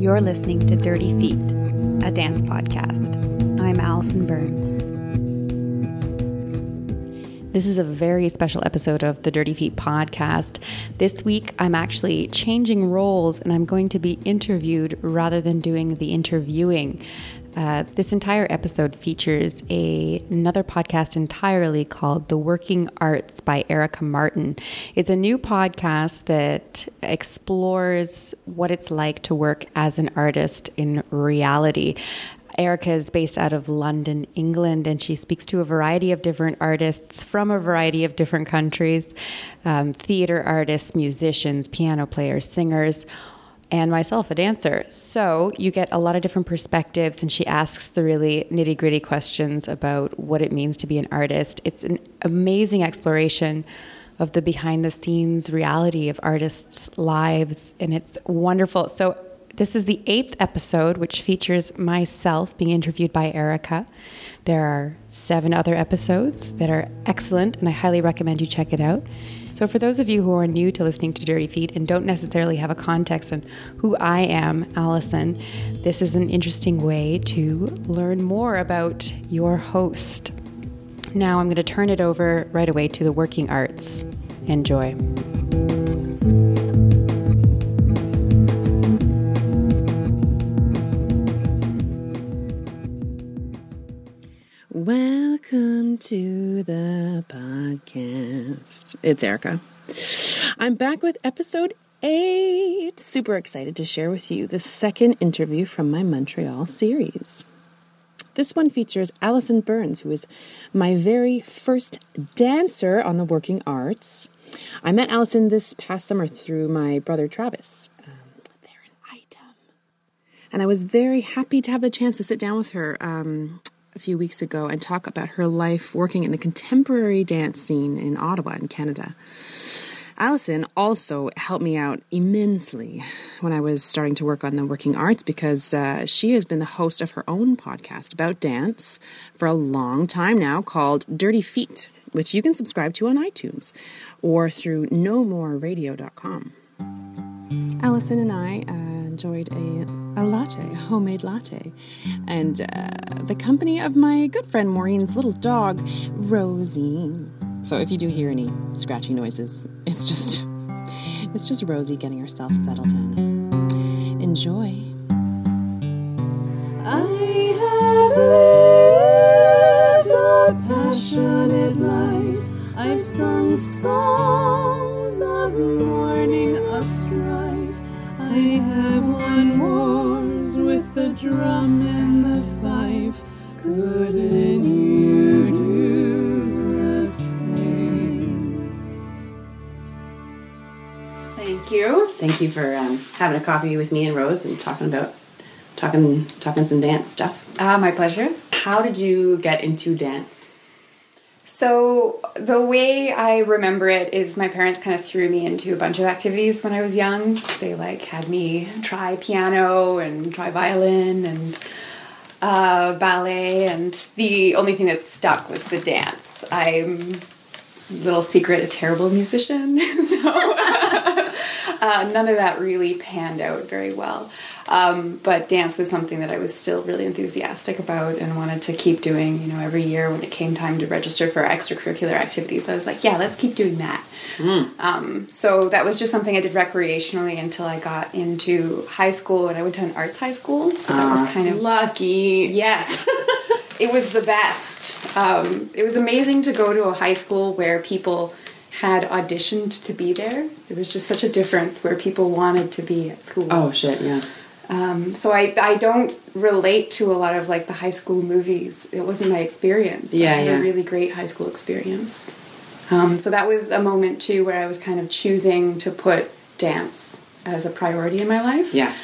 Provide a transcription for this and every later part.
You're listening to Dirty Feet, a dance podcast. I'm Allison Burns. This is a very special episode of the Dirty Feet podcast. This week, I'm actually changing roles and I'm going to be interviewed rather than doing the interviewing. Uh, this entire episode features a, another podcast entirely called The Working Arts by Erica Martin. It's a new podcast that explores what it's like to work as an artist in reality. Erica is based out of London, England, and she speaks to a variety of different artists from a variety of different countries um, theater artists, musicians, piano players, singers and myself, a dancer. So you get a lot of different perspectives, and she asks the really nitty gritty questions about what it means to be an artist. It's an amazing exploration of the behind the scenes reality of artists' lives, and it's wonderful. So this is the eighth episode, which features myself being interviewed by Erica. There are seven other episodes that are excellent, and I highly recommend you check it out. So, for those of you who are new to listening to Dirty Feet and don't necessarily have a context on who I am, Allison, this is an interesting way to learn more about your host. Now, I'm going to turn it over right away to the working arts. Enjoy. It's Erica. I'm back with episode eight. Super excited to share with you the second interview from my Montreal series. This one features Allison Burns, who is my very first dancer on the working arts. I met Allison this past summer through my brother Travis. Um, they're an item. And I was very happy to have the chance to sit down with her. Um, a few weeks ago and talk about her life working in the contemporary dance scene in Ottawa, in Canada. Allison also helped me out immensely when I was starting to work on the working arts because uh, she has been the host of her own podcast about dance for a long time now called Dirty Feet, which you can subscribe to on iTunes or through nomoreradio.com. Allison and I uh, enjoyed a, a latte, a homemade latte, and uh, the company of my good friend Maureen's little dog, Rosie. So if you do hear any scratchy noises, it's just it's just Rosie getting herself settled in. Enjoy. I have lived a passionate life. I've sung songs of mourning, of strife. I have won wars with the drum and the fife. Couldn't you do the same? Thank you. Thank you for um, having a coffee with me and Rose and talking about talking talking some dance stuff. Ah, my pleasure. How did you get into dance? So, the way I remember it is my parents kind of threw me into a bunch of activities when I was young. They like had me try piano and try violin and uh, ballet, and the only thing that stuck was the dance. I'm little secret a terrible musician, so uh, none of that really panned out very well. Um, but dance was something that I was still really enthusiastic about and wanted to keep doing. You know, every year when it came time to register for extracurricular activities, I was like, yeah, let's keep doing that. Mm. Um, so that was just something I did recreationally until I got into high school, and I went to an arts high school. So that was kind of lucky. Yes. it was the best. Um, it was amazing to go to a high school where people had auditioned to be there. There was just such a difference where people wanted to be at school. Oh shit, yeah. Um, so I, I don't relate to a lot of like the high school movies. It wasn't my experience. Yeah, I had yeah. a really great high school experience. Um, so that was a moment too where I was kind of choosing to put dance as a priority in my life. Yeah.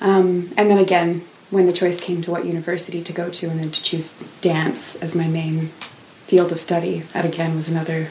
Um, and then again, when the choice came to what university to go to, and then to choose dance as my main field of study, that again was another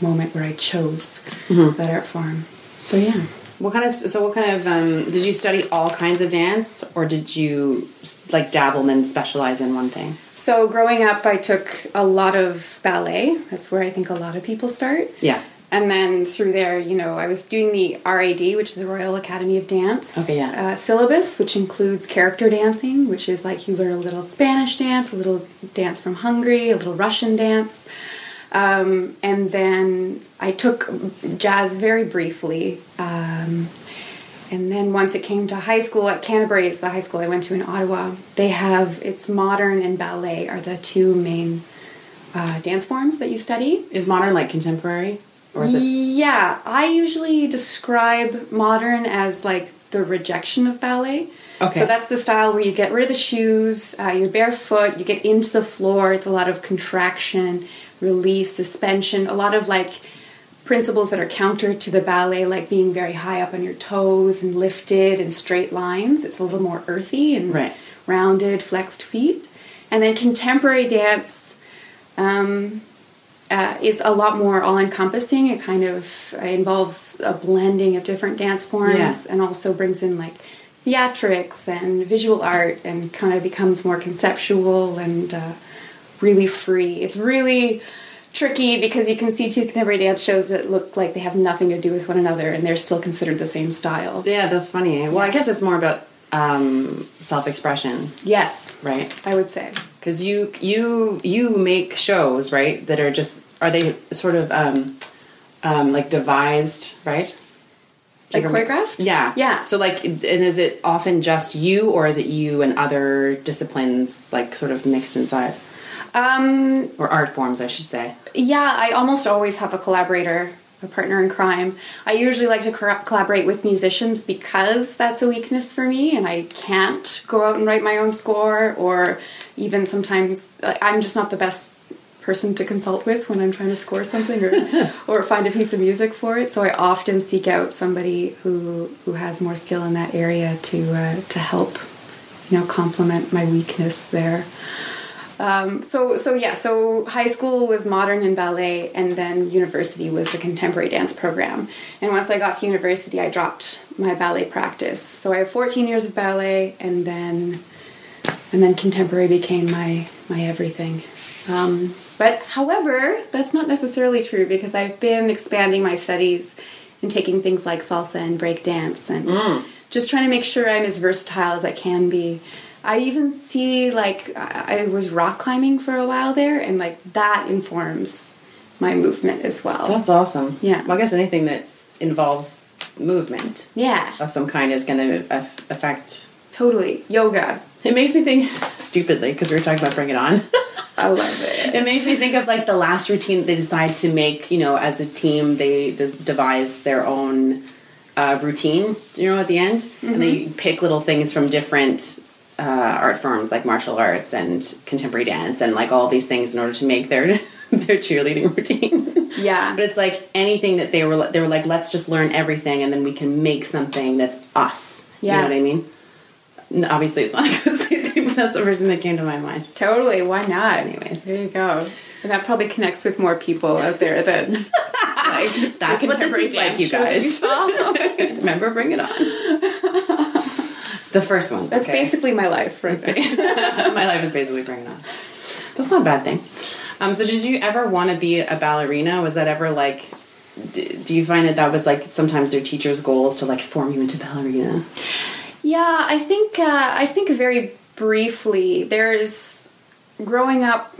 moment where I chose Mm-hmm. that art form. So yeah. What kind of so what kind of um, did you study all kinds of dance or did you like dabble and then specialize in one thing? So growing up, I took a lot of ballet. That's where I think a lot of people start. Yeah. and then through there, you know, I was doing the RAD, which is the Royal Academy of Dance Okay, yeah. uh, syllabus, which includes character dancing, which is like you learn a little Spanish dance, a little dance from Hungary, a little Russian dance. Um, and then I took jazz very briefly. Um, and then once it came to high school at Canterbury, it's the high school I went to in Ottawa. They have it's modern and ballet are the two main uh, dance forms that you study. Is modern like contemporary? Or is it Yeah, I usually describe modern as like the rejection of ballet. Okay. So that's the style where you get rid of the shoes, uh, you're barefoot, you get into the floor. It's a lot of contraction, release, suspension, a lot of like principles that are counter to the ballet, like being very high up on your toes and lifted and straight lines. It's a little more earthy and Right. rounded, flexed feet. And then contemporary dance um, uh, is a lot more all encompassing. It kind of involves a blending of different dance forms Yeah. and also brings in like theatrics and visual art and kind of becomes more conceptual and uh, really free. It's really tricky because you can see two contemporary dance shows that look like they have nothing to do with one another and they're still considered the same style. Yeah, that's funny. Well, I guess it's more about um, self-expression, Yes, right? I would say. Because you you you make shows, right? That are just are they sort of um, um, like devised, right? Like choreographed? Yeah, Yeah. So like, and is it often just you, or is it you and other disciplines, like sort of mixed inside, Um, or art forms, I should say? Yeah, I almost always have a collaborator, a partner in crime. I usually like to cor- collaborate with musicians because that's a weakness for me, and I can't go out and write my own score, or even sometimes like, I'm just not the best person to consult with when I'm trying to score something or or find a piece of music for it. So I often seek out somebody who who has more skill in that area to uh, to help, you know, complement my weakness there. Um, so so yeah, so high school was modern and ballet, and then university was a contemporary dance program. And once I got to university, I dropped my ballet practice. So I have 14 years of ballet, and then and then contemporary became my my everything. Um, but however, that's not necessarily true because I've been expanding my studies and taking things like salsa and break dance and just trying to make sure I'm as versatile as I can be. I even see like I was rock climbing for a while there, and like that informs my movement as well. That's awesome. Yeah. Well, I guess anything that involves movement yeah, of some kind is going to affect. totally. Yoga, It makes me think stupidly because we were talking about Bring It On. I love it. It makes me think of like the last routine they decide to make. You know, as a team, they just devise their own uh, routine. You know, at the end, and they pick little things from different uh, art forms like martial arts and contemporary dance and like all these things in order to make their their cheerleading routine. Yeah. but it's like anything that they were they were like, let's just learn everything and then we can make something that's us. Yeah. You know what I mean? Obviously, it's not the same thing, but that's the person that came to my mind. Totally, why not? Anyways. there you go. And that probably connects with more people out there than like That's what this contemporary is like, you guys. Remember, bring it on. The first one. That's okay. basically my life right my life is basically bring it on. That's not a bad thing. Um, so, did you ever want to be a ballerina? Was that ever like? Do you find that that was like sometimes their teachers' goals to like form you into ballerina? Yeah, I think uh, I think very briefly. There's growing up,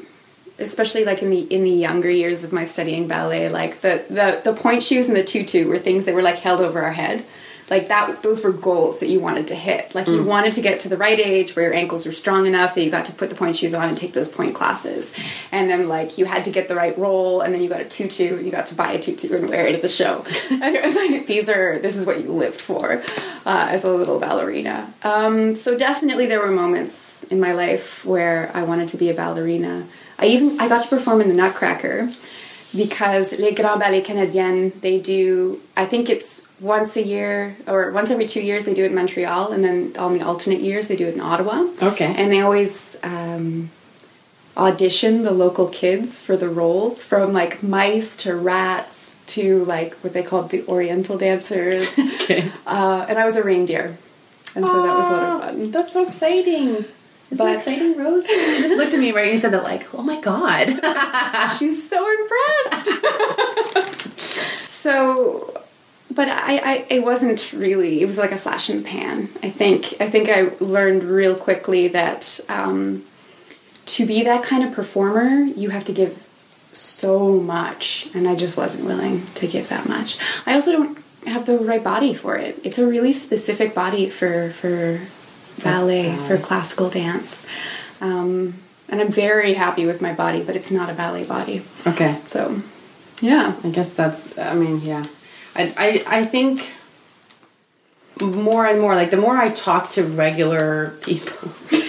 especially like in the in the younger years of my studying ballet. Like the the the pointe shoes and the tutu were things that were like held over our head. Like that, those were goals that you wanted to hit. Like you wanted to get to the right age where your ankles were strong enough that you got to put the pointe shoes on and take those pointe classes. And then like you had to get the right role, and then you got a tutu, and you got to buy a tutu and wear it at the show. and it was like these are this is what you lived for uh, as a little ballerina. Um, so definitely there were moments in my life where I wanted to be a ballerina. I even I got to perform in the Nutcracker because Les Grands Ballets Canadiens they do I think it's once a year or once every two years they do it in Montreal and then on the alternate years they do it in Ottawa. Okay. And they always um, audition the local kids for the roles from like mice to rats to like what they called the Oriental dancers. Okay. Uh, and I was a reindeer. And so that was a lot of fun. That's so exciting. Isn't But- that exciting, Rose? You just looked at me right. And you said that like, oh my god. She's so impressed. So, but I, I, it wasn't really. It was like a flash in the pan. I think. I think I learned real quickly that um, to be that kind of performer, you have to give so much, and I just wasn't willing to give that much. I also don't have the right body for it. It's a really specific body for for ballet, for classical dance. Um, and I'm very happy with my body, but it's not a ballet body. Okay. So, yeah. I guess that's. I mean, yeah. I I I think more and more like the more I talk to regular people.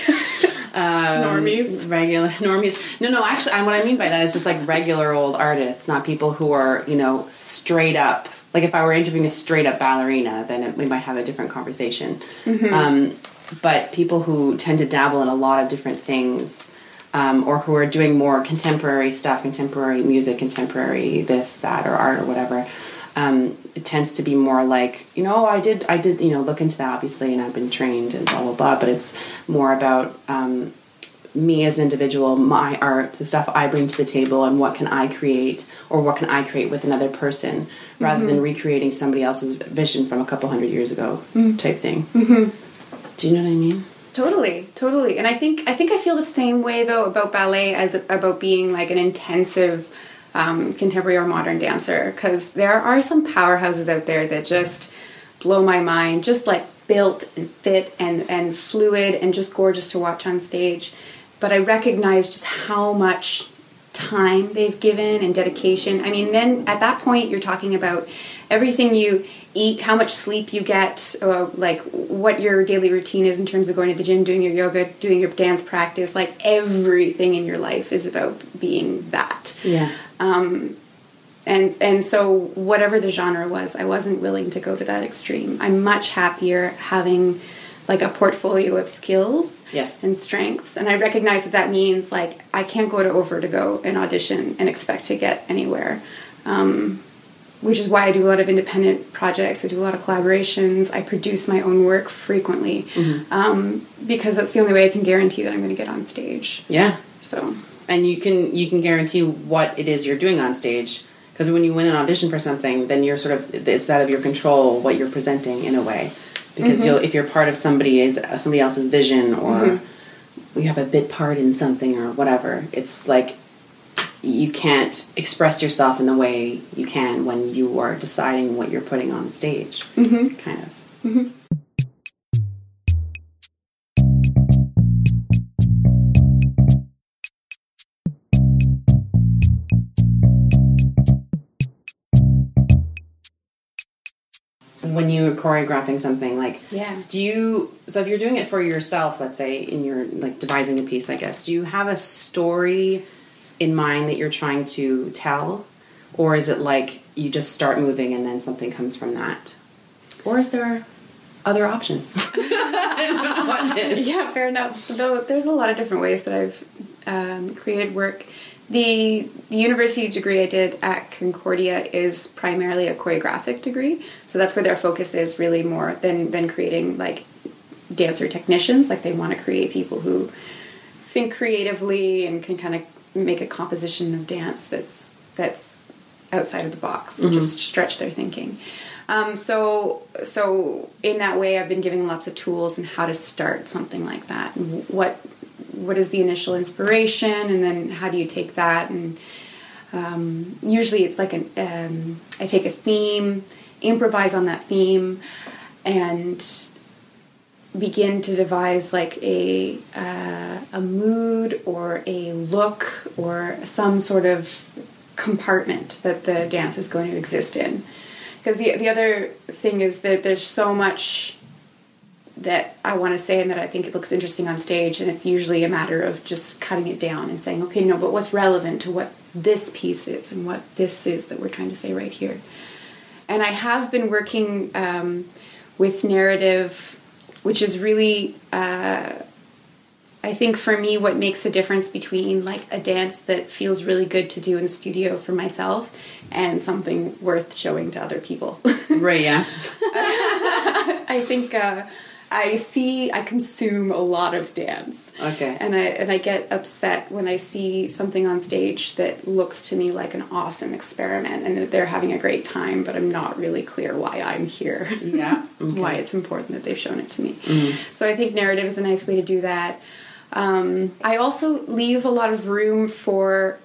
Um, Normies. regular normies. No, no. Actually, I, what I mean by that is just like regular old artists, not people who are you know straight up. Like if I were interviewing a straight up ballerina, then it, we might have a different conversation. Um, but people who tend to dabble in a lot of different things, um, or who are doing more contemporary stuff, contemporary music, contemporary this, that, or art, or whatever. Um, it tends to be more like you know I did I did you know look into that obviously and I've been trained and blah blah blah but it's more about um, me as an individual my art the stuff I bring to the table and what can I create or what can I create with another person rather than recreating somebody else's vision from a couple hundred years ago type thing. Do you know what I mean? Totally, totally. And I think I think I feel the same way though about ballet as about being like an intensive um, contemporary or modern dancer because there are some powerhouses out there that just blow my mind, just like built and fit and and fluid and just gorgeous to watch on stage. But I recognize just how much time they've given and dedication. I mean, then at that point, you're talking about everything you eat, how much sleep you get, uh, like what your daily routine is in terms of going to the gym, doing your yoga, doing your dance practice. Like everything in your life is about being that. yeah Um, and and so whatever the genre was, I wasn't willing to go to that extreme. I'm much happier having like a portfolio of skills Yes. and strengths, and I recognize that that means like I can't go to over to go and audition and expect to get anywhere. Um, which is why I do a lot of independent projects. I do a lot of collaborations. I produce my own work frequently um, because that's the only way I can guarantee that I'm going to get on stage. yeah So and you can you can guarantee what it is you're doing on stage. Because when you win an audition for something then you're sort of it's out of your control what you're presenting in a way. Because mm-hmm. you'll if you're part of somebody's uh, somebody else's vision or mm-hmm. you have a bit part in something or whatever it's like you can't express yourself in the way you can when you are deciding what you're putting on stage. Mm-hmm. kind of mm-hmm. When you're choreographing something like Yeah. do you so if you're doing it for yourself let's say in your like devising a piece i guess do you have a story in mind that you're trying to tell or is it like you just start moving and then something comes from that or is there other options I don't know what it is. Yeah, fair enough. Though there's a lot of different ways that I've um, created work. The, the university degree I did at Concordia is primarily a choreographic degree, so that's where their focus is really more than than creating like dancer technicians. Like they want to create people who think creatively and can kind of make a composition of dance that's that's outside of the box and just stretch their thinking. Um, so so in that way, I've been giving lots of tools and how to start something like that. And what what is the initial inspiration, and then how do you take that and um, usually it's like an um, I take a theme, improvise on that theme, and begin to devise like a uh, a mood or a look or some sort of compartment that the dance is going to exist in. Because the the other thing is that there's so much that I want to say and that I think it looks interesting on stage, and it's usually a matter of just cutting it down and saying, okay, no, but what's relevant to what this piece is and what this is that we're trying to say right here. And I have been working um, with narrative, which is really, uh, I think for me, what makes a difference between like a dance that feels really good to do in the studio for myself and something worth showing to other people. right yeah I think uh, I see I consume a lot of dance. Okay. And I and I get upset when I see something on stage that looks to me like an awesome experiment and that they're having a great time, but I'm not really clear why I'm here. Yeah. Okay. why it's important that they've shown it to me. So I think narrative is a nice way to do that. Um, I also leave a lot of room for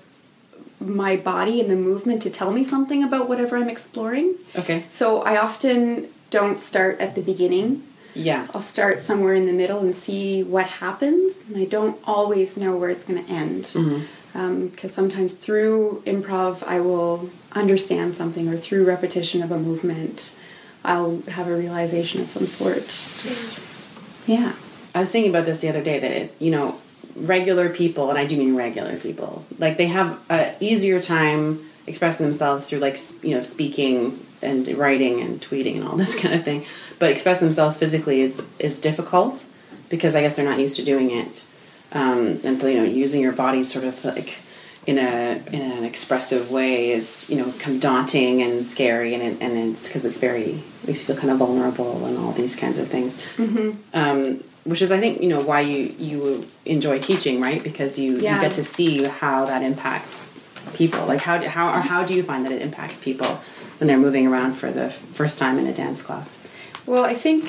my body and the movement to tell me something about whatever I'm exploring. Okay. So I often don't start at the beginning. Yeah. I'll start somewhere in the middle and see what happens, and I don't always know where it's going to end. Mm-hmm. Um, because sometimes through improv, I will understand something, or through repetition of a movement, I'll have a realization of some sort. Just, yeah. I was thinking about this the other day that it, you know, regular people, and I do mean regular people, like they have a easier time expressing themselves through like you know speaking and writing and tweeting and all this kind of thing. But express themselves physically is is difficult because I guess they're not used to doing it, um, and so you know using your body sort of like in a in an expressive way is you know kind of daunting and scary and and it's because it's very makes you feel kind of vulnerable and all these kinds of things. Um, which is I think you know why you you enjoy teaching, right? Because you, Yeah. you get to see how that impacts people. Like how do, how or how do you find that it impacts people when they're moving around for the first time in a dance class? Well, I think,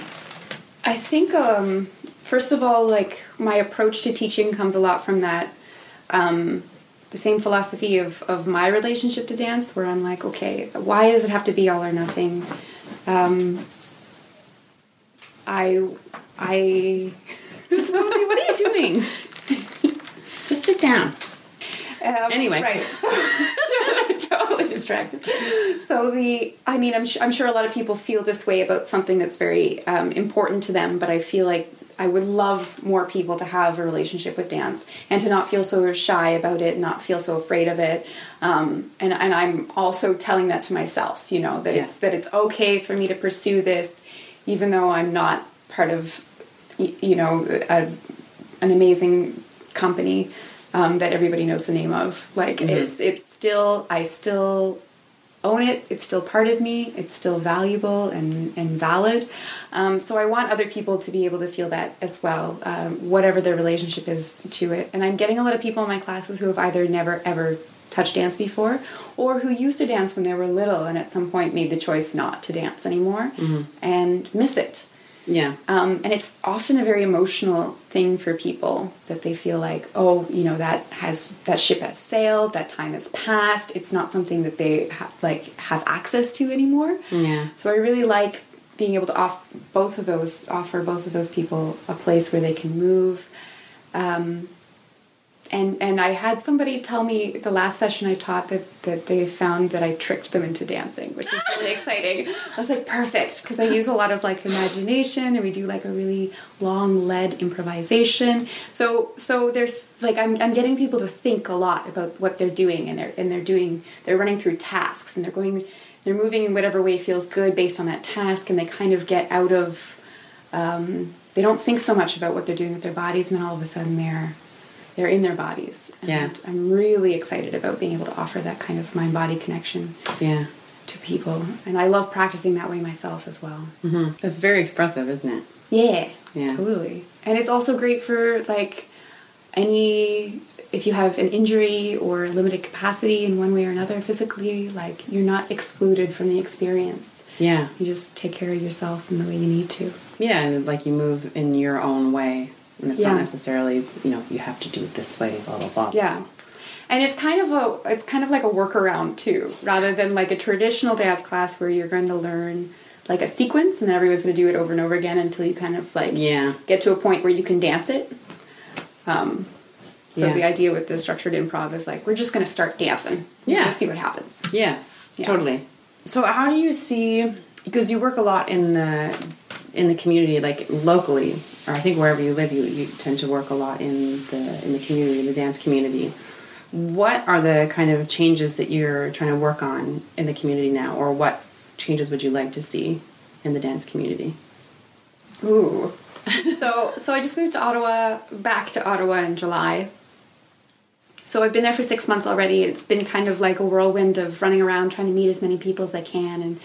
I think, um, first of all, like my approach to teaching comes a lot from that, um, the same philosophy of, of my relationship to dance, where I'm like, okay, why does it have to be all or nothing? Um, I, I, Rosie, what are you doing? Just sit down. Um, Anyway. right. So, totally distracted. So the, I mean, I'm su- I'm sure a lot of people feel this way about something that's very um, important to them, but I feel like I would love more people to have a relationship with dance and to not feel so shy about it, not feel so afraid of it. Um, and and I'm also telling that to myself, you know, that Yeah. it's that it's okay for me to pursue this, even though I'm not part of, you know, a, an amazing company um, that everybody knows the name of. Like it's it's still I still own it. It's still part of me. It's still valuable and and valid. Um, so I want other people to be able to feel that as well, um, whatever their relationship is to it. And I'm getting a lot of people in my classes who have either never ever touched dance before or who used to dance when they were little and at some point made the choice not to dance anymore and miss it. Yeah. Um, and it's often a very emotional thing for people that they feel like, oh, you know, that has that ship has sailed, that time has passed. It's not something that they ha- like have access to anymore. Yeah. So I really like being able to off both of those, offer both of those people a place where they can move. Um, and and I had somebody tell me the last session I taught that that they found that I tricked them into dancing, which is really exciting. I was like perfect because I use a lot of like imagination and we do like a really long led improvisation. So so they're like I'm I'm getting people to think a lot about what they're doing and they're and they're doing they're running through tasks and they're going they're moving in whatever way feels good based on that task and they kind of get out of um, they don't think so much about what they're doing with their bodies and then all of a sudden they're they're in their bodies. And Yeah. I'm really excited about being able to offer that kind of mind body connection Yeah. to people. And I love practicing that way myself as well. hmm It's very expressive, isn't it? Yeah. Yeah. Totally. And it's also great for like any if you have an injury or limited capacity in one way or another physically, like you're not excluded from the experience. Yeah. You just take care of yourself in the way you need to. Yeah, and like you move in your own way, and it's Yeah. not necessarily you know you have to do it this way. Blah blah blah. Yeah. And it's kind of a it's kind of like a workaround too, rather than like a traditional dance class where you're going to learn like a sequence and then everyone's going to do it over and over again until you kind of like Yeah. get to a point where you can dance it. Um, so Yeah. the idea with the structured improv is like we're just going to start dancing. Yeah. See what happens. Yeah, Yeah. totally. So how do you see because you work a lot in the in the community like locally or I think wherever you live you, you tend to work a lot in the in the community, the dance community. What are the kind of changes that you're trying to work on in the community now or what changes would you like to see in the dance community? Ooh. so so I just moved to Ottawa, back to Ottawa in July. So I've been there for six months already. It's been kind of like a whirlwind of running around trying to meet as many people as I can and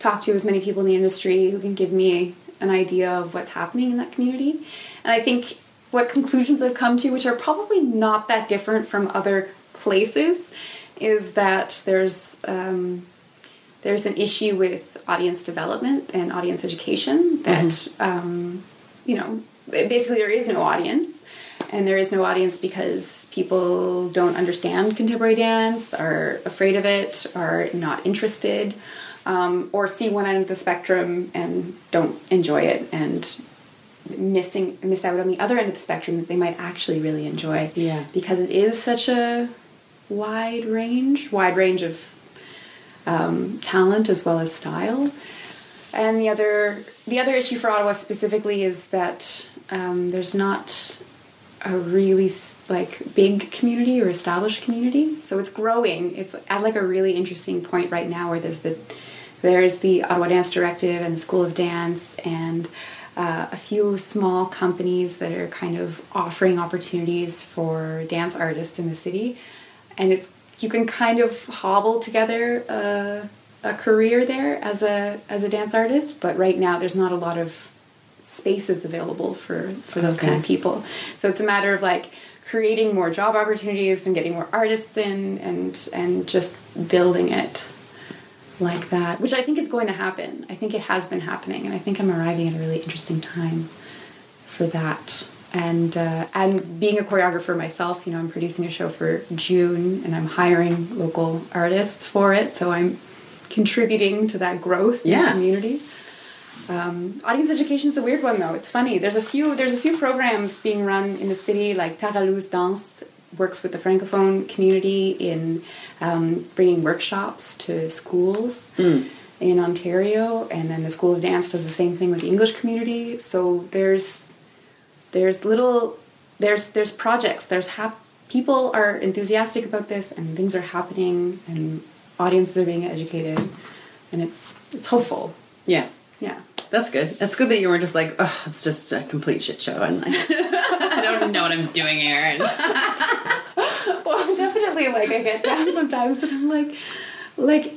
talk to as many people in the industry who can give me an idea of what's happening in that community. And I think what conclusions I've come to, which are probably not that different from other places, is that there's um, there's an issue with audience development and audience education that mm-hmm. um, you know basically there is no audience and there is no audience because people don't understand contemporary dance are afraid of it are not interested um, or see one end of the spectrum and don't enjoy it and missing miss out on the other end of the spectrum that they might actually really enjoy. Yeah. Because it is such a wide range wide range of um, talent as well as style. And the other the other issue for ottawa specifically is that um, there's not a really like big community or established community. So it's growing. It's at like a really interesting point right now where there's the there's the ottawa dance directive and the school of dance and uh, a few small companies that are kind of offering opportunities for dance artists in the city and it's you can kind of hobble together a, a career there as a as a dance artist but right now there's not a lot of spaces available for for those okay. kind of people. So it's a matter of like creating more job opportunities and getting more artists in and and just building it like that, which I think is going to happen. I think it has been happening, and I think I'm arriving at a really interesting time for that. And uh, and being a choreographer myself, you know, I'm producing a show for June, and I'm hiring local artists for it. So I'm contributing to that growth yeah. in the community. Um, audience education is a weird one though. It's funny. There's a few there's a few programs being run in the city, like Tara Luz Dance works with the francophone community in um, bringing workshops to schools mm. in Ontario, and then the School of Dance does the same thing with the English community. So there's there's little there's there's projects. There's hap- people are enthusiastic about this, and things are happening, and audiences are being educated, and it's it's hopeful. Yeah. Yeah. That's good. That's good that you weren't just like, oh, it's just a complete shit show, and like, I don't know what I'm doing here. Like I get down sometimes, and I'm like, like,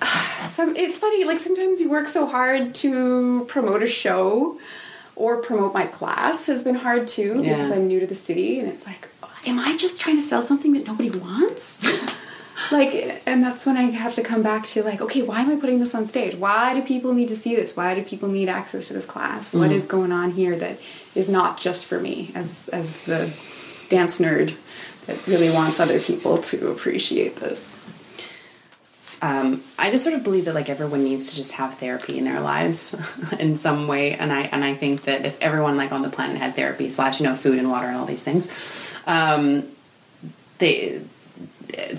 some. It's funny. Like sometimes you work so hard to promote a show or promote my class has been hard too yeah. because I'm new to the city, and it's like, am I just trying to sell something that nobody wants? like and that's when i have to come back to like okay why am i putting this on stage why do people need to see this why do people need access to this class mm. what is going on here that is not just for me as as the dance nerd that really wants other people to appreciate this um, I just sort of believe that like everyone needs to just have therapy in their lives in some way, and I and I think that if everyone like on the planet had therapy slash you know food and water and all these things, um, they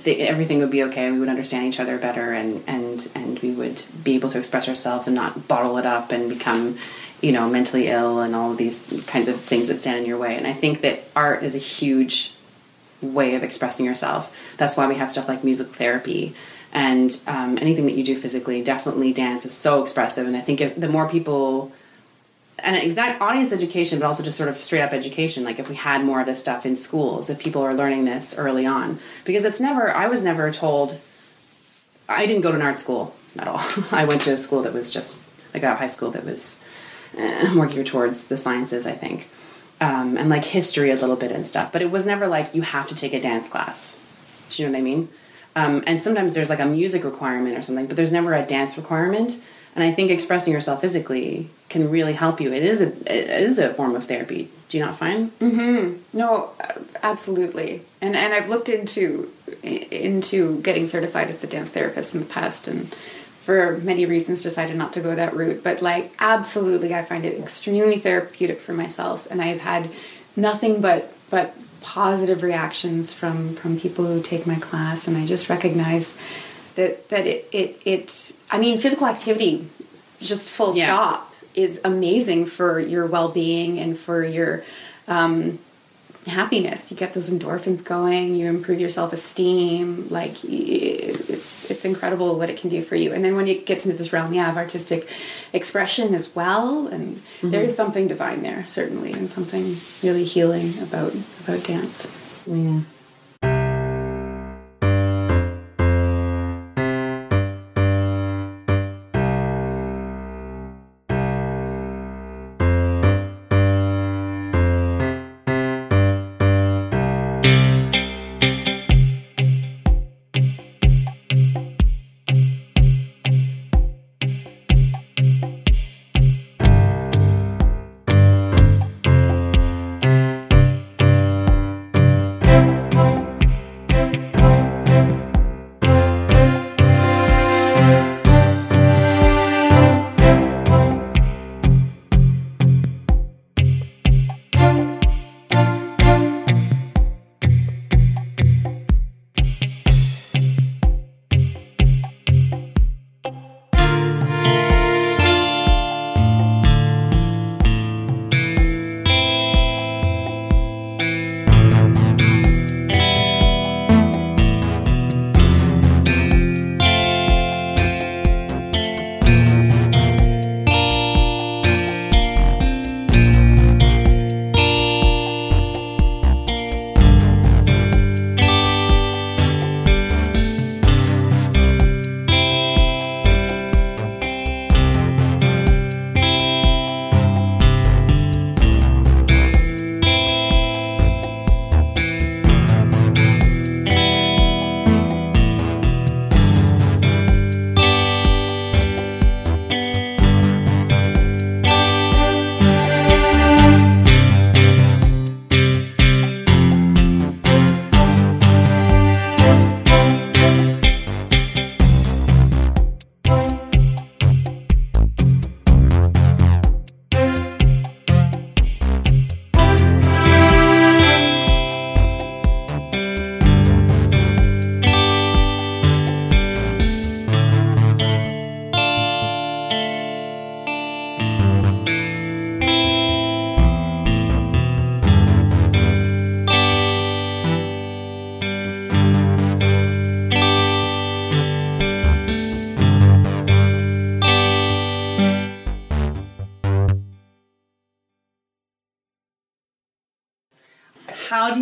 everything would be okay. We would understand each other better, and and and we would be able to express ourselves and not bottle it up and become, you know, mentally ill and all of these kinds of things that stand in your way. And I think that art is a huge way of expressing yourself. That's why we have stuff like music therapy and um, anything that you do physically. Definitely, dance is so expressive, and I think if the more people and exact audience education, but also just sort of straight up education. Like if we had more of this stuff in schools, if people are learning this early on, because it's never. I was never told. I didn't go to an art school at all. I went to a school that was just like a high school that was eh, more geared towards the sciences, I think, um, and like history a little bit and stuff. But it was never like you have to take a dance class. Do you know what I mean? Um, and sometimes there's like a music requirement or something, but there's never a dance requirement and I think expressing yourself physically can really help you. It is a it is a form of therapy. Do you not find? Mm-hmm. No, absolutely. And and I've looked into into getting certified as a dance therapist in the past, and for many reasons decided not to go that route. But like absolutely, I find it extremely therapeutic for myself, and I've had nothing but but positive reactions from from people who take my class, and I just recognize that that it it, it I mean physical activity just full yeah. stop is amazing for your well-being and for your um, happiness you get those endorphins going you improve your self-esteem like it's it's incredible what it can do for you. And then when it gets into this realm yeah of artistic expression as well. And mm-hmm. there is something divine there certainly and something really healing about about dance. Yeah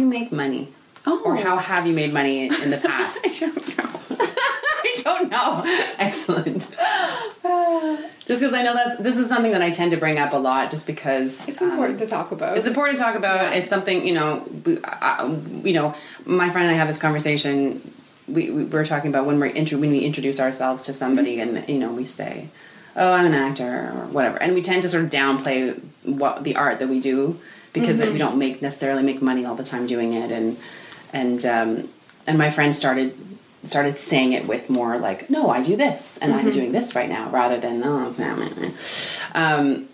you make money? Oh. Or how have you made money in the past? I don't know. I don't know. Excellent. just because I know that's this is something that I tend to bring up a lot, just because It's um, important to talk about. It's important to talk about. Yeah. It's something you know. We, uh, you know, my friend and I have this conversation. We, we we're talking about when we're intro, when we introduce ourselves to somebody, and you know, we say, "Oh, I'm an actor" or whatever, and we tend to sort of downplay what the art that we do because we don't make necessarily make money all the time doing it, and and um, and my friend started started saying it with more like, "No, I do this, and I'm doing this right now," rather than "Oh, not my-" um,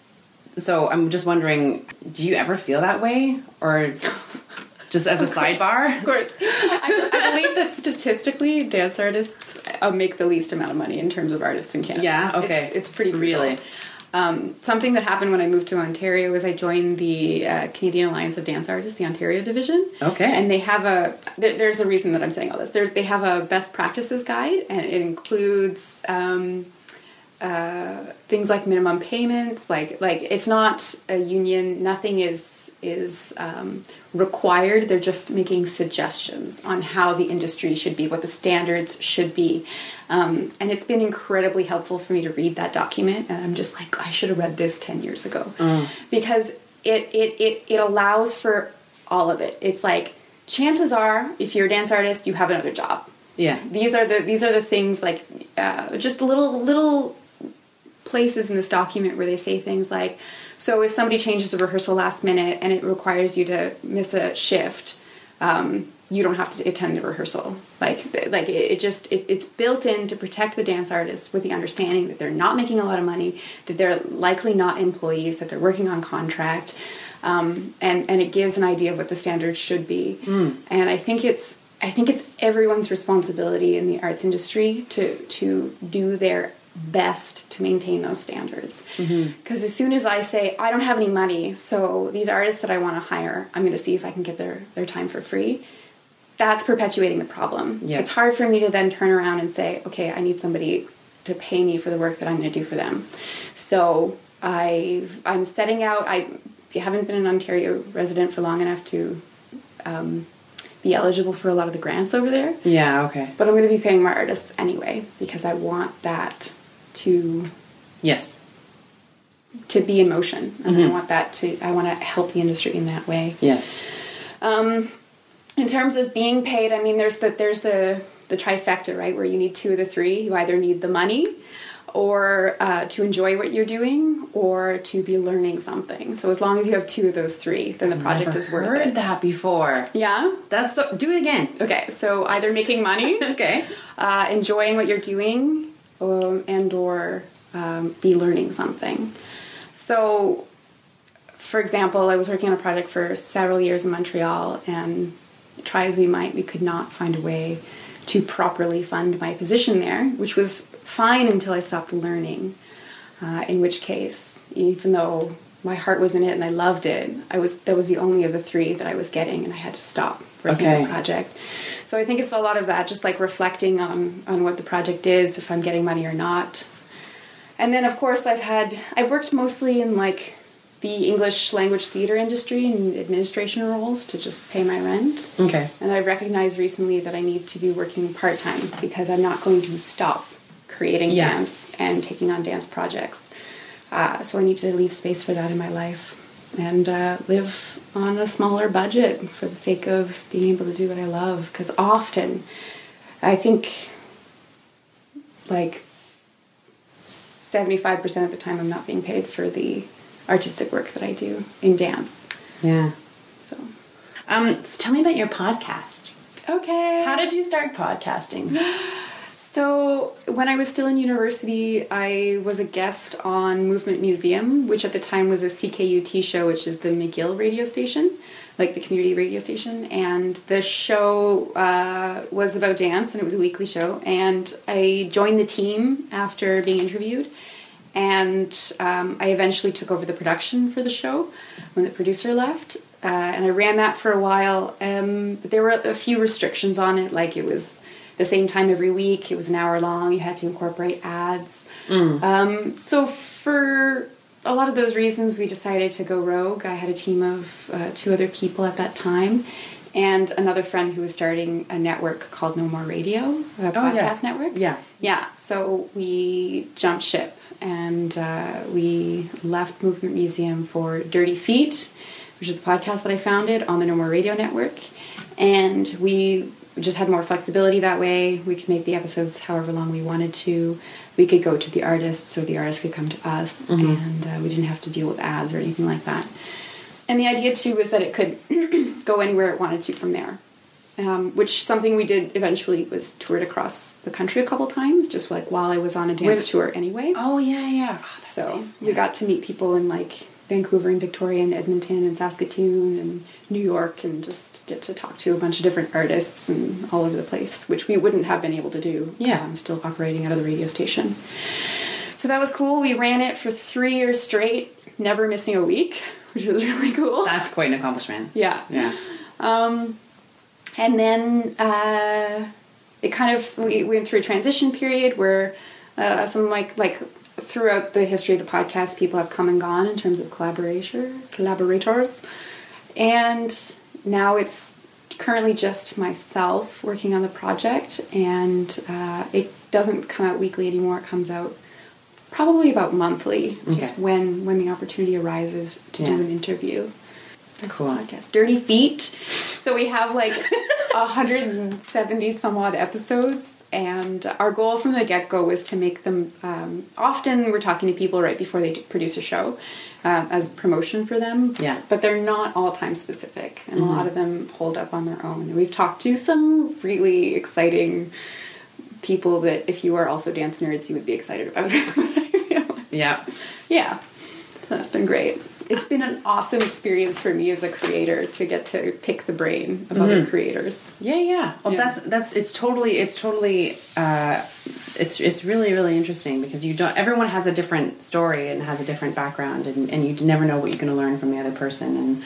so I'm just wondering, do you ever feel that way, or just as a sidebar? Of course. I, I believe that statistically, dance artists uh, make the least amount of money in terms of artists in Canada. Yeah, okay. It's, it's pretty Really? Um, something that happened when I moved to Ontario was I joined the uh, Canadian Alliance of Dance Artists, the Ontario division. Okay. And they have a, there, there's a reason that I'm saying all this. There's, they have a best practices guide, and it includes um, uh, things like minimum payments like like it's not a union. Nothing is is um, required. They're just making suggestions on how the industry should be what the standards should be. Um, and it's been incredibly helpful for me to read that document and i'm just like i should have read this 10 years ago. Because it, it it it allows for all of it. It's like chances are if you're a dance artist you have another job. Yeah. these are the these are the things like uh, just little little places in this document where they say things like so if somebody changes a rehearsal last minute and it requires you to miss a shift um, you don't have to attend the rehearsal. Like like it, it just it, it's built in to protect the dance artists with the understanding that they're not making a lot of money that they're likely not employees that they're working on contract um, and and it gives an idea of what the standards should be. And i think it's i think it's everyone's responsibility in the arts industry to to do their best to maintain those standards because as soon as i say i don't have any money so these artists that i want to hire i'm going to see if i can get their their time for free that's perpetuating the problem Yes. it's hard for me to then turn around and say okay i need somebody to pay me for the work that i'm going to do for them so i i'm setting out i haven't been an ontario resident for long enough to um, be eligible for a lot of the grants over there Yeah. Okay. but I'm going to be paying my artists anyway because I want that to Yes. to be in motion, and I want that to I want to help the industry in that way. Yes. Um, in terms of being paid, I mean, there's the there's the the trifecta, right? Where you need two of the three. You either need the money, or uh, to enjoy what you're doing, or to be learning something. So as long as you have two of those three, then the project Never is worth heard it. that before. Yeah. That's so. Do it again. Okay. So either making money. Okay. uh, enjoying what you're doing um, and or um, be learning something. So for example i was working on a project for several years in montreal and try as we might we could not find a way to properly fund my position there which was fine until i stopped learning. Uh, in which case even though my heart was in it and i loved it i was that was the only of the three that i was getting and i had to stop working on the project so i think it's a lot of that just like reflecting on on what the project is if i'm getting money or not and then of course i've had i've worked mostly in like the english language theater industry and administration roles to just pay my rent Okay. and I've recognized recently that I need to be working part time because I'm not going to stop creating Yeah. dance and taking on dance projects. Uh, so I need to leave space for that in my life and uh, live on a smaller budget for the sake of being able to do what I love. Because often, I think like 75% of the time I'm not being paid for the artistic work that I do in dance. Yeah. So, Um. So tell me about your podcast. okay. How did you start podcasting? So, when I was still in university, I was a guest on Movement Museum, which at the time was a CKUT show, which is the McGill radio station, like the community radio station. And the show uh, was about dance, and it was a weekly show. And I joined the team after being interviewed. And um, I eventually took over the production for the show when the producer left. Uh, and I ran that for a while. Um, but there were a few restrictions on it, like it was the same time every week. It was an hour long. You had to incorporate ads. Um, so for a lot of those reasons, we decided to go rogue. I had a team of uh, two other people at that time, and another friend who was starting a network called No More Radio, a podcast network. Yeah. Yeah. So we jumped ship and uh, we left Movement Museum for Dirty Feet, which is the podcast that I founded on the No More Radio network, and we just had more flexibility that way. We could make the episodes however long we wanted to. We could go to the artists, or the artists could come to us, and uh, we didn't have to deal with ads or anything like that. And the idea too was that it could go anywhere it wanted to from there. Um, which something we did eventually was toured across the country a couple times, just like while I was on a dance With- tour anyway. Oh yeah, yeah. Oh, so nice. we got to meet people in like Vancouver and Victoria and Edmonton and Saskatoon and New York and just get to talk to a bunch of different artists and all over the place, which we wouldn't have been able to do. Yeah. I'm still operating out of the radio station. So that was cool. We ran it for three years straight, never missing a week, which was really cool. That's quite an accomplishment. yeah. Yeah. Um, and then uh, it kind of we went through a transition period where uh, some like like throughout the history of the podcast, people have come and gone in terms of collaboration collaborators, and now it's currently just myself working on the project, and uh, it doesn't come out weekly anymore. It comes out probably about monthly, just Okay. when when the opportunity arises to Yeah. do an interview. That's Cool. the podcast. Dirty Feet. So we have like 170 some odd episodes, and our goal from the get go was to make them. Um, often we're talking to people right before they produce a show uh, as promotion for them. Yeah. But they're not all time specific, and a lot of them hold up on their own. And we've talked to some really exciting people that if you are also dance nerds, you would be excited about. Yeah. Yeah, so that's been great. It's been an awesome experience for me as a creator to get to pick the brain of other creators. Yeah, yeah. Well, Yeah. that's that's it's totally it's totally uh, it's it's really really interesting because you don't everyone has a different story and has a different background and, and you never know what you're going to learn from the other person and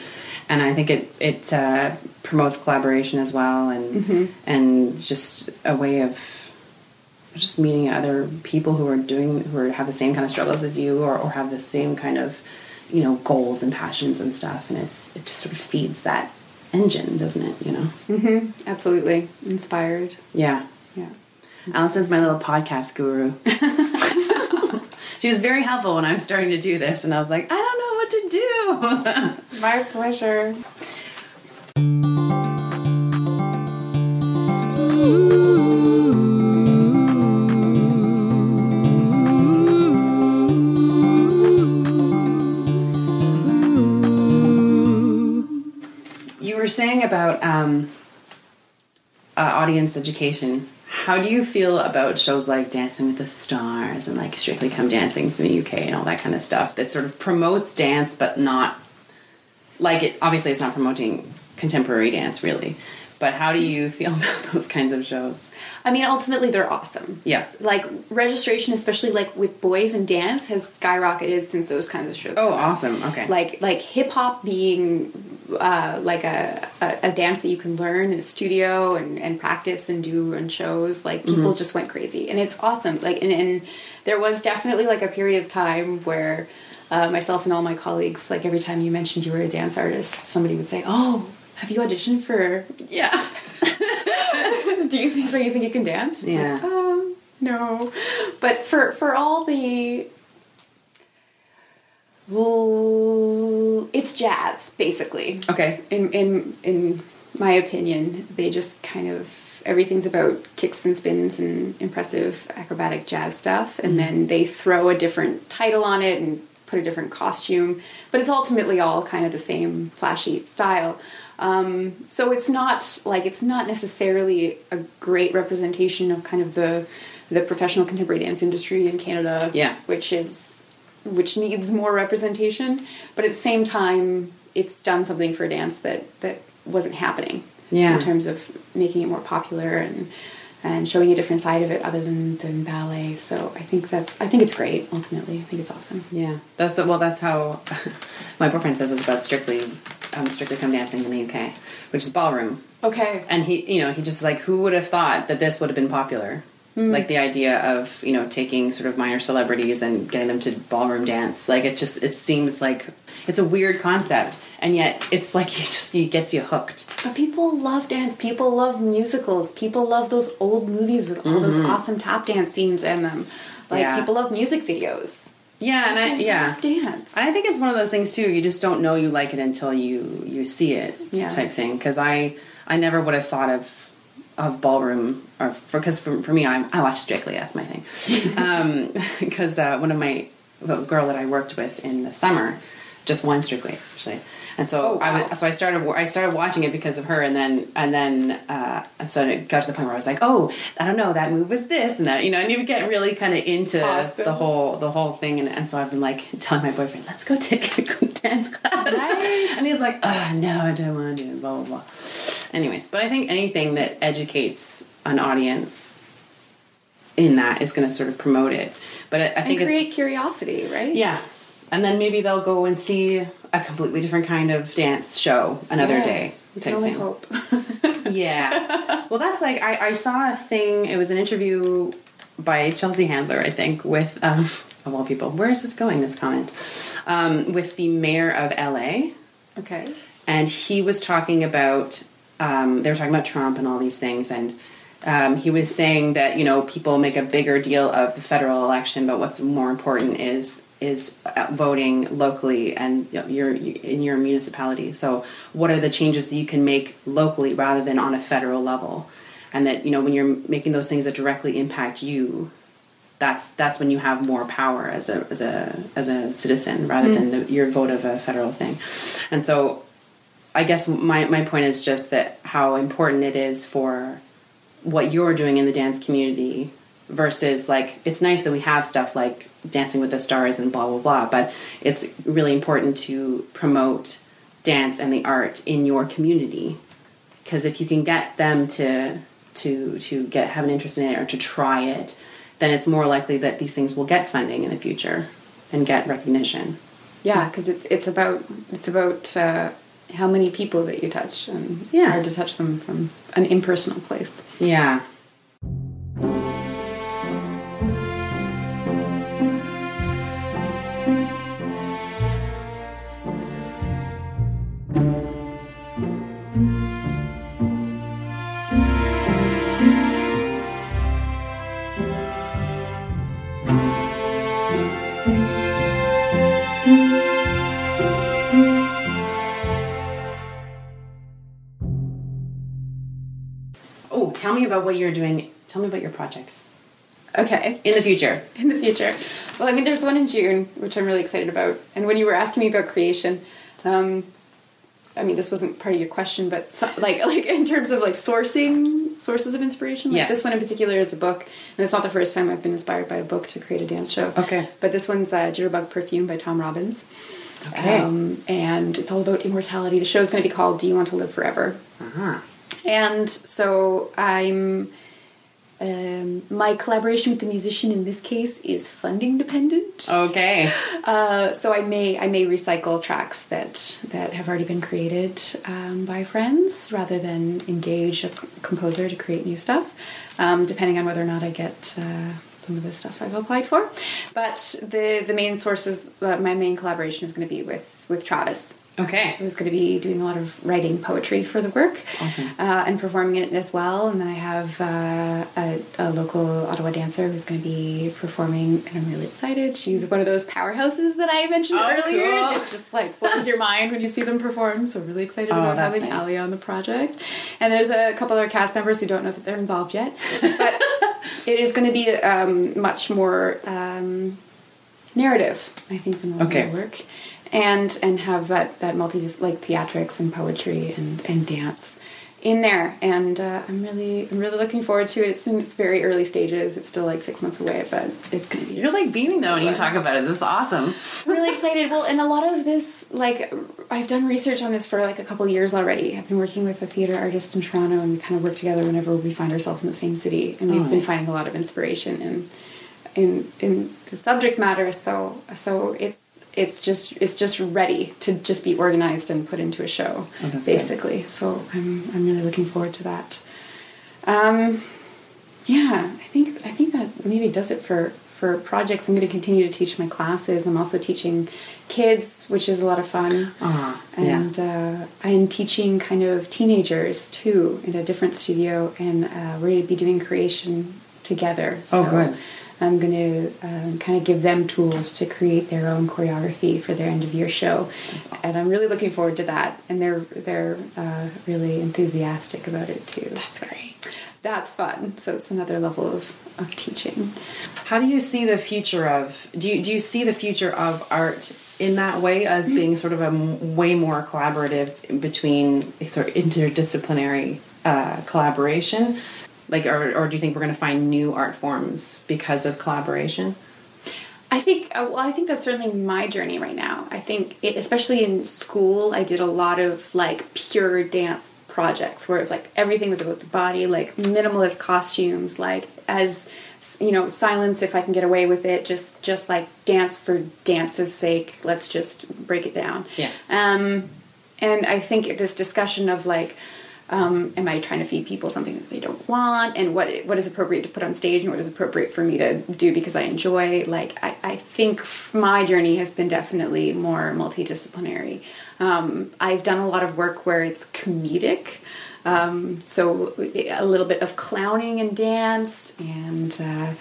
and I think it it uh, promotes collaboration as well and and just a way of just meeting other people who are doing who are, have the same kind of struggles as you or, or have the same kind of you know goals and passions and stuff and it's it just sort of feeds that engine doesn't it you know Mm-hmm. Absolutely inspired. yeah Yeah. Allison's my little podcast guru. she was very helpful when I was starting to do this, and I was like, I don't know what to do. My pleasure. Were saying about um, uh, audience education. How do you feel about shows like Dancing with the Stars and like Strictly Come Dancing from the UK and all that kind of stuff that sort of promotes dance but not like it obviously it's not promoting contemporary dance really. But how do you feel about those kinds of shows? I mean, ultimately, they're awesome. Yeah. Like registration, especially like with boys and dance, has skyrocketed since those kinds of shows. Oh, awesome. Okay. like like hip hop being uh, like a, a a dance that you can learn in a studio and, and practice and do on shows. Like people just went crazy, and it's awesome. Like and, and there was definitely like a period of time where uh, myself and all my colleagues, like every time you mentioned you were a dance artist, somebody would say, "Oh." Have you auditioned for? yeah. Do you think so? You think you can dance? It's Yeah. Like, um, no. But for for all the well, it's jazz basically. Okay. In in in my opinion, they just kind of everything's about kicks and spins and impressive acrobatic jazz stuff, and then they throw a different title on it and put a different costume, but it's ultimately all kind of the same flashy style. Um, so it's not like it's not necessarily a great representation of kind of the the professional contemporary dance industry in Canada, Yeah. which is which needs more representation. But at the same time, it's done something for dance that that wasn't happening. Yeah. In terms of making it more popular and and showing a different side of it other than, than ballet. So I think that's I think it's great. Ultimately, I think it's awesome. Yeah, that's well. That's how my boyfriend says it's about Strictly, um, Strictly Come Dancing in the UK, which is ballroom. Okay. And he, you know, he just like, who would have thought that this would have been popular? Mm. Like the idea of you know taking sort of minor celebrities and getting them to ballroom dance. Like it just it seems like it's a weird concept, and yet it's like it just it gets you hooked. But people love dance. People love musicals. People love those old movies with all those mm-hmm. awesome tap dance scenes in them. Like Yeah. people love music videos. Yeah, and I People yeah. dance. And I think it's one of those things too. You just don't know you like it until you you see it, Yeah. type thing. Because I I never would have thought of of ballroom or because for, for me I I watch Strictly. That's my thing. Because uh, one of my girl that I worked with in the summer just won Strictly actually. And so Oh, I wow. was, so I started I started watching it because of her, and then and then uh, and so it got to the point where I was like, oh, I don't know, that move was this and that, you know, and you get really kind of into Awesome. the whole the whole thing, and, and so I've been like telling my boyfriend, let's go take a dance class, and he's like, oh, no, I don't want to do it, blah blah blah. Anyways, but I think anything that educates an audience in that is going to sort of promote it. But I, I And think it's create curiosity, right? yeah. And then maybe they'll go and see a completely different kind of dance show another Yeah. day. Type can only thing. hope. Yeah. well, that's like, I, I saw a thing, it was an interview by Chelsea Handler, I think, with, um, of all people, where is this going, this comment? Um, with the mayor of LA okay. and he was talking about um, they were talking about Trump and all these things, and um, he was saying that you know people make a bigger deal of the federal election, but what's more important is is voting locally and your in your municipality. So, what are the changes that you can make locally rather than on a federal level? And that you know when you're making those things that directly impact you, that's that's when you have more power as a as a as a citizen rather than the, your vote of a federal thing. And so I guess my, my point is just that how important it is for what you're doing in the dance community versus like it's nice that we have stuff like Dancing with the Stars and blah blah blah, but it's really important to promote dance and the art in your community because if you can get them to to to get have an interest in it or to try it, then it's more likely that these things will get funding in the future and get recognition. Yeah, because it's it's about it's about uh, how many people that you touch, and it's Yeah. hard to touch them from an impersonal place. Yeah. Tell me about what you're doing. Tell me about your projects Okay, in the future. in the future. Well, I mean, there's one in June, which I'm really excited about. And when you were asking me about creation, um, I mean, this wasn't part of your question, but so, like, like in terms of like sourcing sources of inspiration, like Yes. this one in particular is a book, and it's not the first time I've been inspired by a book to create a dance show. Okay. but this one's uh, Jitterbug Perfume by Tom Robbins. Okay. Um, and it's all about immortality. The show's going to be called "Do You Want to Live Forever?" Uh-huh. And so I'm. Um, my collaboration with the musician in this case is funding dependent. Okay. Uh, so I may I may recycle tracks that that have already been created um, by friends rather than engage a composer to create new stuff, um, depending on whether or not I get uh, some of the stuff I've applied for. But the the main sources, uh, my main collaboration is going to be with with Travis. Okay. I was going to be doing a lot of writing poetry for the work, Awesome. uh, and performing it as well. And then I have uh, a, a local Ottawa dancer who's going to be performing, and I'm really excited. She's one of those powerhouses that I mentioned Oh, earlier. cool. That just like blows your mind when you see them perform. So really excited Oh, about having nice. Ali on the project. And there's a couple other cast members who don't know that they're involved yet, but it is going to be um, much more. Um, narrative, I think, than the Okay. work, and and have that that multi like theatrics and poetry and and dance in there. And uh, I'm really I'm really looking forward to it. It's in its very early stages. It's still like six months away, but it's gonna be You're like beaming though when you talk about it. That's awesome. i'm really excited. Well, and a lot of this, like, I've done research on this for like a couple years already. I've been working with a theater artist in Toronto, and we kind of work together whenever we find ourselves in the same city. And we've Oh, been finding a lot of inspiration in in in the subject matter. So so it's it's just it's just ready to just be organized and put into a show, Oh, good. basically. So I'm I'm really looking forward to that. Um, yeah, I think I think that maybe does it for for projects. I'm going to continue to teach my classes. I'm also teaching kids, which is a lot of fun. Uh-huh, and uh, I'm teaching kind of teenagers too in a different studio, and uh, we're going to be doing creation together. Oh, good. I'm going to um, kind of give them tools to create their own choreography for their end of year show, awesome. and I'm really looking forward to that. And they're they're uh, really enthusiastic about it too. That's So great. That's fun. So it's another level of, of teaching. How do you see the future of do you do you see the future of art in that way as being sort of a m- way more collaborative between sort of interdisciplinary uh, collaboration? Like, or, or do you think we're going to find new art forms because of collaboration? I think uh, well, I think that's certainly my journey right now. I think, it, especially in school, I did a lot of like pure dance projects where it's like everything was about the body, like minimalist costumes, like as you know, silence if I can get away with it, just just like dance for dance's sake. Let's just break it down. Yeah. Um, and I think this discussion of like, um, am I trying to feed people something that they don't want, and what what is appropriate to put on stage, and what is appropriate for me to do because I enjoy. Like, I, I think my journey has been definitely more multidisciplinary. Um, I've done a lot of work where it's comedic. Um, so a little bit of clowning and dance and uh,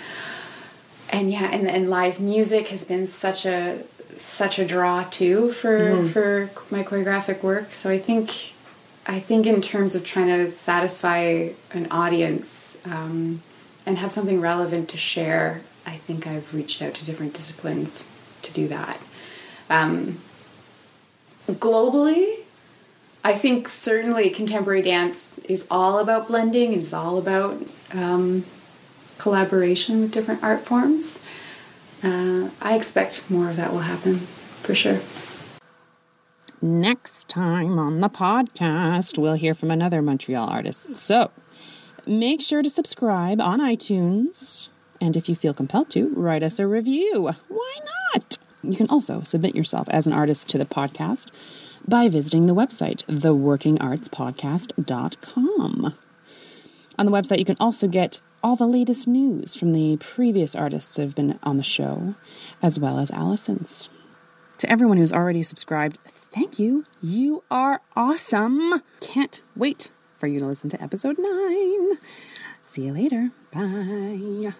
and yeah and, and live music has been such a such a draw too for for my choreographic work so i think i think in terms of trying to satisfy an audience um, and have something relevant to share i think i've reached out to different disciplines to do that um, globally I think certainly contemporary dance is all about blending. It is all about um, collaboration with different art forms. Uh, I expect more of that will happen for sure. Next time on the podcast, we'll hear from another Montreal artist. So make sure to subscribe on iTunes. And if you feel compelled to, write us a review. Why not? You can also submit yourself as an artist to the podcast by visiting the website, theworkingartspodcast.com. On the website, you can also get all the latest news from the previous artists that have been on the show, as well as Allison's. To everyone who's already subscribed, thank you. You are awesome. Can't wait for you to listen to episode 9. See you later. Bye.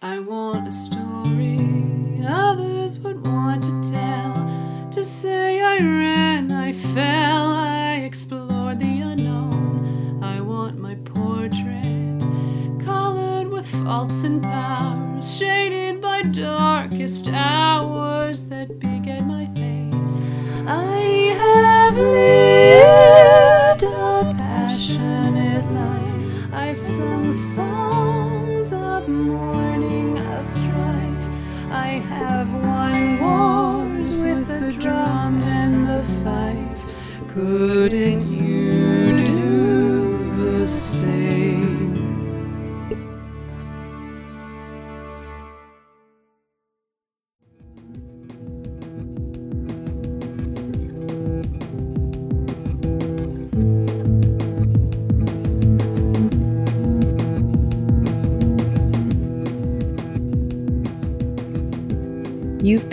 I want a story others would want to tell. To say I ran, I fell, I explored the unknown. I want my portrait colored with faults and powers, shaded by darkest hours that beget my face. I have lived a passionate life. I've sung songs of mourning, of strife. I have won wars with the drum and the fife. Couldn't you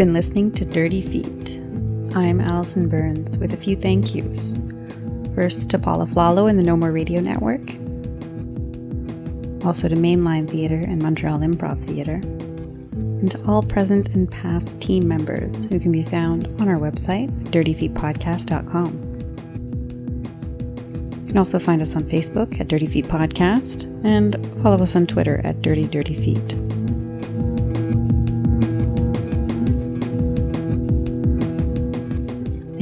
been listening to Dirty Feet. I'm Allison Burns with a few thank yous. First to Paula Flalo and the No More Radio Network, also to Mainline Theatre and Montreal Improv Theatre, and to all present and past team members who can be found on our website, dirtyfeetpodcast.com. You can also find us on Facebook at Dirty Feet Podcast and follow us on Twitter at Dirty Dirty Feet.